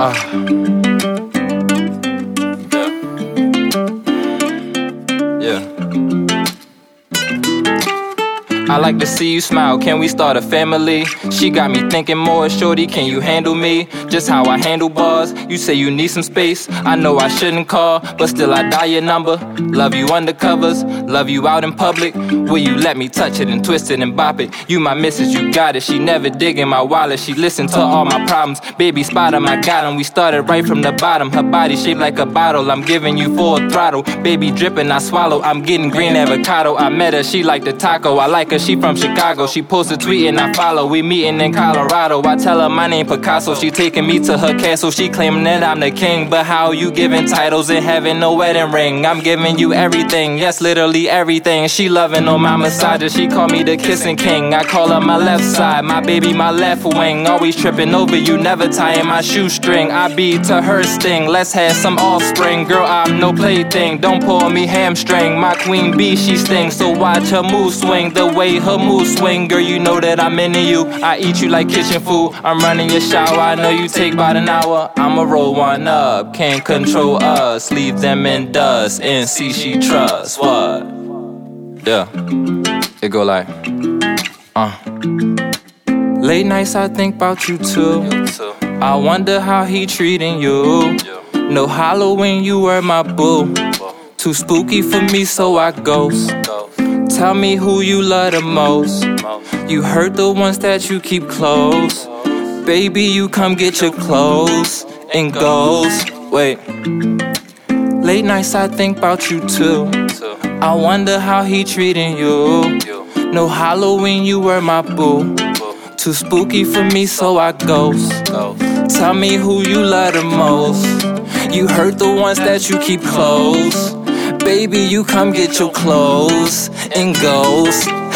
Yeah. I like to see you smile. Can we start a family? She got me thinking more, shorty. Can you handle me? Just how I handle bars. You say you need some space. I know I shouldn't call, but still I dial your number. Love you undercovers, love you out in public. Will you let me touch it and twist it and bop it? You my missus, you got it. She never dig in my wallet. She listen to all my problems. Baby, spot 'em, I got 'em. We started right from the bottom. Her body shaped like a bottle. I'm giving you full throttle. Baby dripping, I swallow. I'm getting green avocado. I met her, she like the taco. I like her, she from Chicago. She posts a tweet and I follow. We meeting in Colorado. I tell her my name Picasso. She taking me to her castle. She claiming that I'm the king. But how you giving titles and having no wedding ring? I'm giving you everything. Yes, literally everything. She loving on my massages. She call me the kissing king. I call her my left side. My baby, my left wing. Always tripping over you. Never tying my shoestring. I be to her sting. Let's have some offspring. Girl, I'm no plaything. Don't pull me hamstring. My queen bee, she stings. So watch her move swing. The way her mood swing, girl, you know that I'm into you. I eat you like kitchen food. I'm running your shower. I know you take about an hour. I'ma roll one up. Can't control us. Leave them in dust. And see she trusts. What? Yeah. It go like, uh. Late nights I think about you too. I wonder how he treating you. No Halloween, you were my boo. Too spooky for me, so I ghost. Tell me who you love the most. You hurt the ones that you keep close. Baby, you come get your clothes and goes. Wait. Late nights I think about you too. I wonder how he treating you. No Halloween, you were my boo. Too spooky for me, so I ghost. Tell me who you love the most. You hurt the ones that you keep close. Baby, you come get your clothes and. Ha!